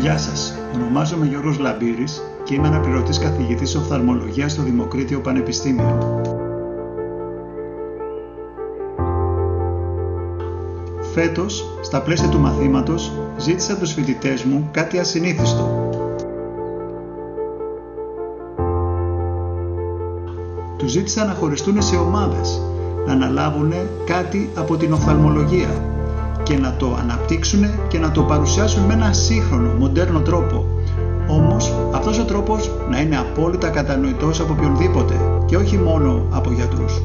Γεια σας, ονομάζομαι Γιώργος Λαμπύρης και είμαι αναπληρωτής καθηγητής οφθαλμολογίας στο Δημοκρίτιο Πανεπιστήμιο. Φέτος, στα πλαίσια του μαθήματος, ζήτησα από τους φοιτητές μου κάτι ασυνήθιστο. Τους ζήτησα να χωριστούν σε ομάδες, να αναλάβουν κάτι από την οφθαλμολογία και να το αναπτύξουν και να το παρουσιάσουν με ένα σύγχρονο, μοντέρνο τρόπο. Όμως αυτός ο τρόπος να είναι απόλυτα κατανοητός από οποιονδήποτε και όχι μόνο από γιατρούς.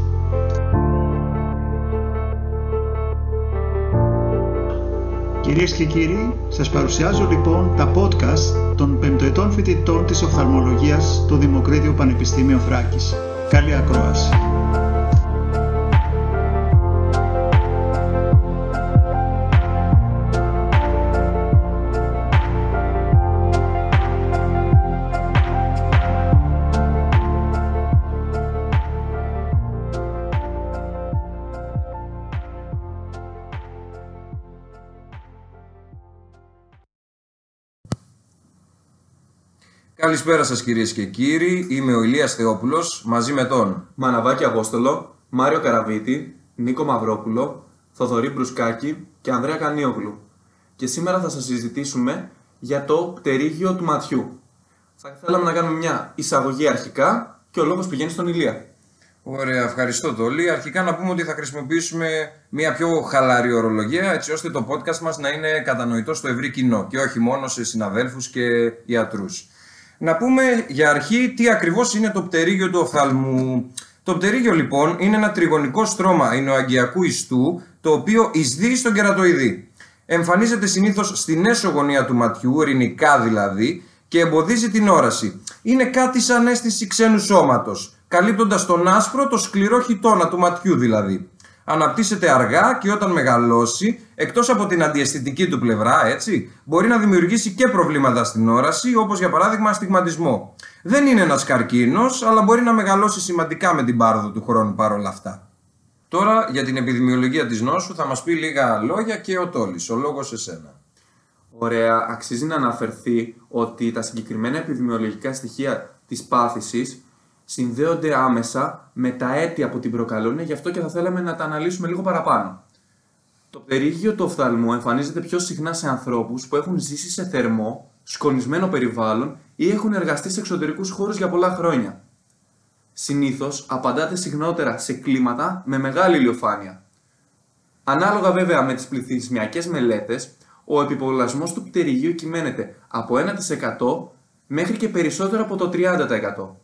Κυρίες και κύριοι, σας παρουσιάζω λοιπόν τα podcast των πεμπτοετών φοιτητών της οφθαλμολογίας στο Δημοκρίτιο Πανεπιστήμιο Θράκης. Καλή ακρόαση! Καλησπέρα σας κυρίες και κύριοι, είμαι ο Ηλίας Θεόπουλος μαζί με τον Μαναβάκη Απόστολο, Μάριο Καραβίτη, Νίκο Μαυρόπουλο, Θοδωρή Μπρουσκάκη και Ανδρέα Κανίογλου. Και σήμερα θα σας συζητήσουμε για το πτερίγιο του ματιού. Θα θέλαμε να κάνουμε μια εισαγωγή αρχικά και ο λόγος πηγαίνει στον Ηλία. Ωραία, ευχαριστώ Τόλι. Αρχικά να πούμε ότι θα χρησιμοποιήσουμε μια πιο χαλαρή ορολογία έτσι ώστε το podcast μας να είναι κατανοητό στο ευρύ κοινό και όχι μόνο σε συναδέλφους και ιατρούς. Να πούμε για αρχή τι ακριβώς είναι το πτερίγιο του οφθαλμού. Το πτερίγιο λοιπόν είναι ένα τριγωνικό στρώμα ινοαγκιακού ιστού το οποίο εισδύει στον κερατοειδή. Εμφανίζεται συνήθως στην έσω γωνία του ματιού, ειρηνικά δηλαδή, και εμποδίζει την όραση. Είναι κάτι σαν αίσθηση ξένου σώματος, καλύπτοντας τον άσπρο, το σκληρό χιτόνα του ματιού δηλαδή αναπτύσσεται αργά και όταν μεγαλώσει, εκτός από την αντιαισθητική του πλευρά, έτσι, μπορεί να δημιουργήσει και προβλήματα στην όραση, όπως για παράδειγμα αστιγματισμό. Δεν είναι ένας καρκίνος, αλλά μπορεί να μεγαλώσει σημαντικά με την πάροδο του χρόνου παρόλα αυτά. Τώρα για την επιδημιολογία της νόσου θα μας πει λίγα λόγια και ο Τόλης, ο λόγος σε σένα. Ωραία, αξίζει να αναφερθεί ότι τα συγκεκριμένα επιδημιολογικά στοιχεία της πάθησης συνδέονται άμεσα με τα αίτια που την προκαλούν, γι' αυτό και θα θέλαμε να τα αναλύσουμε λίγο παραπάνω. Το περίγειο του οφθαλμού εμφανίζεται πιο συχνά σε ανθρώπους που έχουν ζήσει σε θερμό, σκονισμένο περιβάλλον ή έχουν εργαστεί σε εξωτερικούς χώρους για πολλά χρόνια. Συνήθως απαντάται συχνότερα σε κλίματα με μεγάλη ηλιοφάνεια. Ανάλογα βέβαια με τις πληθυσμιακές μελέτες, ο επιπολασμός του πτερυγίου κυμαίνεται από 1% μέχρι και περισσότερο από το 30%.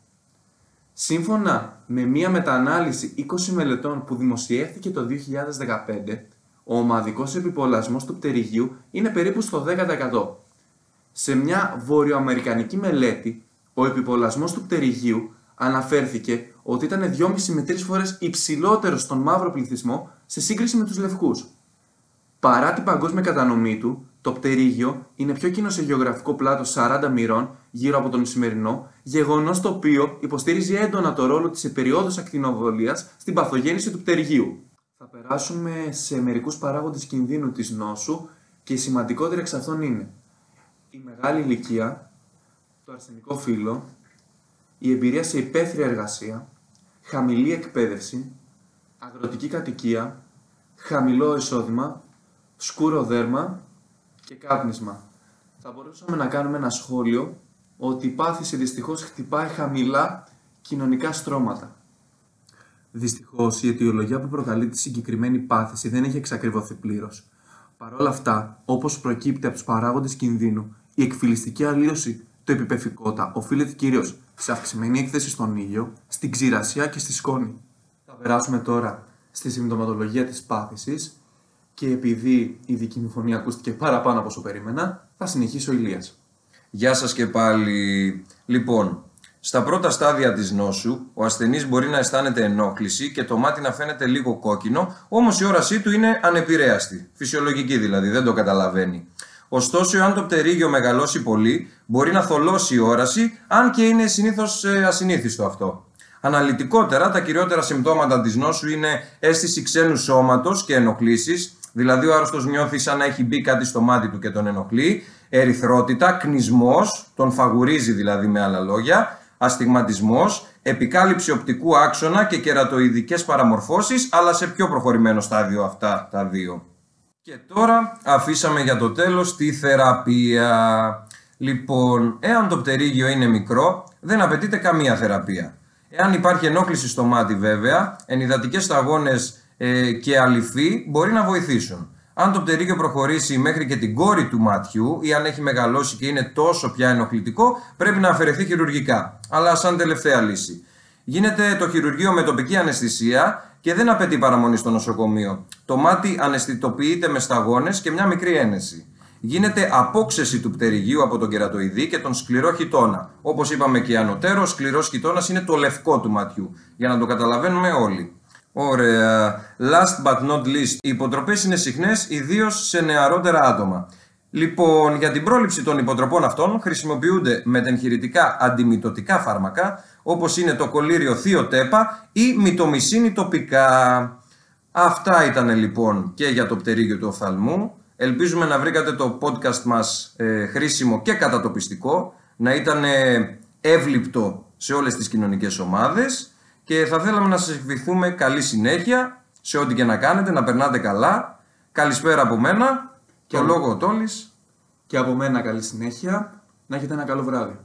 Σύμφωνα με μία μετανάλυση 20 μελετών που δημοσιεύθηκε το 2015, ο ομαδικός επιπολασμός του πτερυγίου είναι περίπου στο 10%. Σε μια βορειοαμερικανική μελέτη, ο επιπολασμός του πτερυγίου αναφέρθηκε ότι ήταν 2,5 με 3 φορές υψηλότερο στον μαύρο πληθυσμό σε σύγκριση με τους λευκούς. Παρά την παγκόσμια κατανομή του, το πτερίγιο είναι πιο κοινό σε γεωγραφικό πλάτο 40 μοιρών γύρω από τον Ισημερινό, γεγονός το οποίο υποστήριζε έντονα το ρόλο της περίοδου ακτινοβολίας στην παθογέννηση του πτερυγίου. Θα περάσουμε σε μερικούς παράγοντες κινδύνου της νόσου και οι σημαντικότεροι εξ αυτών είναι η μεγάλη ηλικία, το αρσενικό φύλλο, η εμπειρία σε υπαίθρια εργασία, χαμηλή εκπαίδευση, αγροτική κατοικία, χαμηλό εισόδημα, σκούρο δέρμα και κάπνισμα. Θα μπορούσαμε να κάνουμε ένα σχόλιο ότι η πάθηση δυστυχώς χτυπάει χαμηλά κοινωνικά στρώματα. Δυστυχώς, η αιτιολογία που προκαλεί τη συγκεκριμένη πάθηση δεν έχει εξακριβωθεί πλήρως. Παρ' όλα αυτά, όπως προκύπτει από τους παράγοντες κινδύνου, η εκφυλιστική αλλίωση του επιπεφικότα οφείλεται κυρίως σε αυξημένη έκθεση στον ήλιο, στην ξηρασία και στη σκόνη. Θα περάσουμε τώρα στη συμπτωματολογία της πάθησης και επειδή η δική μου φωνή ακούστηκε παραπάνω από όσο περίμενα, θα συνεχίσει ο Ηλίας. Γεια σας και πάλι. Λοιπόν, στα πρώτα στάδια της νόσου, ο ασθενής μπορεί να αισθάνεται ενόχληση και το μάτι να φαίνεται λίγο κόκκινο, όμως η όρασή του είναι ανεπηρέαστη. Φυσιολογική δηλαδή, δεν το καταλαβαίνει. Ωστόσο, αν το πτερίγιο μεγαλώσει πολύ, μπορεί να θολώσει η όραση, αν και είναι συνήθως ε, ασυνήθιστο αυτό. Αναλυτικότερα, τα κυριότερα συμπτώματα της νόσου είναι αίσθηση ξένου σώματος και ενοχλήσεις, Δηλαδή, ο άρρωστος νιώθει σαν να έχει μπει κάτι στο μάτι του και τον ενοχλεί. ερυθρότητα, κνισμός, τον φαγουρίζει δηλαδή με άλλα λόγια, αστιγματισμός, επικάλυψη οπτικού άξονα και κερατοειδικές παραμορφώσεις, αλλά σε πιο προχωρημένο στάδιο αυτά τα δύο. Και τώρα αφήσαμε για το τέλος τη θεραπεία. Λοιπόν, εάν το πτερίγιο είναι μικρό, δεν απαιτείται καμία θεραπεία. Εάν υπάρχει ενόχληση στο μάτι βέβαια, ενυδατικές σταγόνες ε, και αληφή μπορεί να βοηθήσουν. Αν το πτερίγιο προχωρήσει μέχρι και την κόρη του ματιού ή αν έχει μεγαλώσει και είναι τόσο πια ενοχλητικό, πρέπει να αφαιρεθεί χειρουργικά. Αλλά σαν τελευταία λύση. Γίνεται το χειρουργείο με τοπική αναισθησία και δεν απαιτεί παραμονή στο νοσοκομείο. Το μάτι αναισθητοποιείται με σταγόνες και μια μικρή ένεση. Γίνεται απόξεση του πτερυγίου από τον κερατοειδή και τον σκληρό χιτώνα. Όπως είπαμε και ανωτέρω, ο σκληρός χιτώνας είναι το λευκό του ματιού. Για να το καταλαβαίνουμε όλοι. Ωραία. Last but not least, οι υποτροπές είναι συχνές ιδίως σε νεαρότερα άτομα. Λοιπόν, για την πρόληψη των υποτροπών αυτών χρησιμοποιούνται μετεγχειρητικά αντιμητωτικά φάρμακα, όπως είναι το κολλήριο θείοτέπα ή μυτομισίνη τοπικά. Αυτά ήταν λοιπόν και για το πτερίγιο του οφθαλμού. Ελπίζουμε να βρήκατε το podcast μας ε, χρήσιμο και κατατοπιστικό, να ήταν εύληπτο σε όλες τις κοινωνικές ομάδες και θα θέλαμε να σας ευχηθούμε καλή συνέχεια σε ό,τι και να κάνετε, να περνάτε καλά. Καλησπέρα από μένα, και το λόγο ο Τόλης. Και από μένα καλή συνέχεια, να έχετε ένα καλό βράδυ.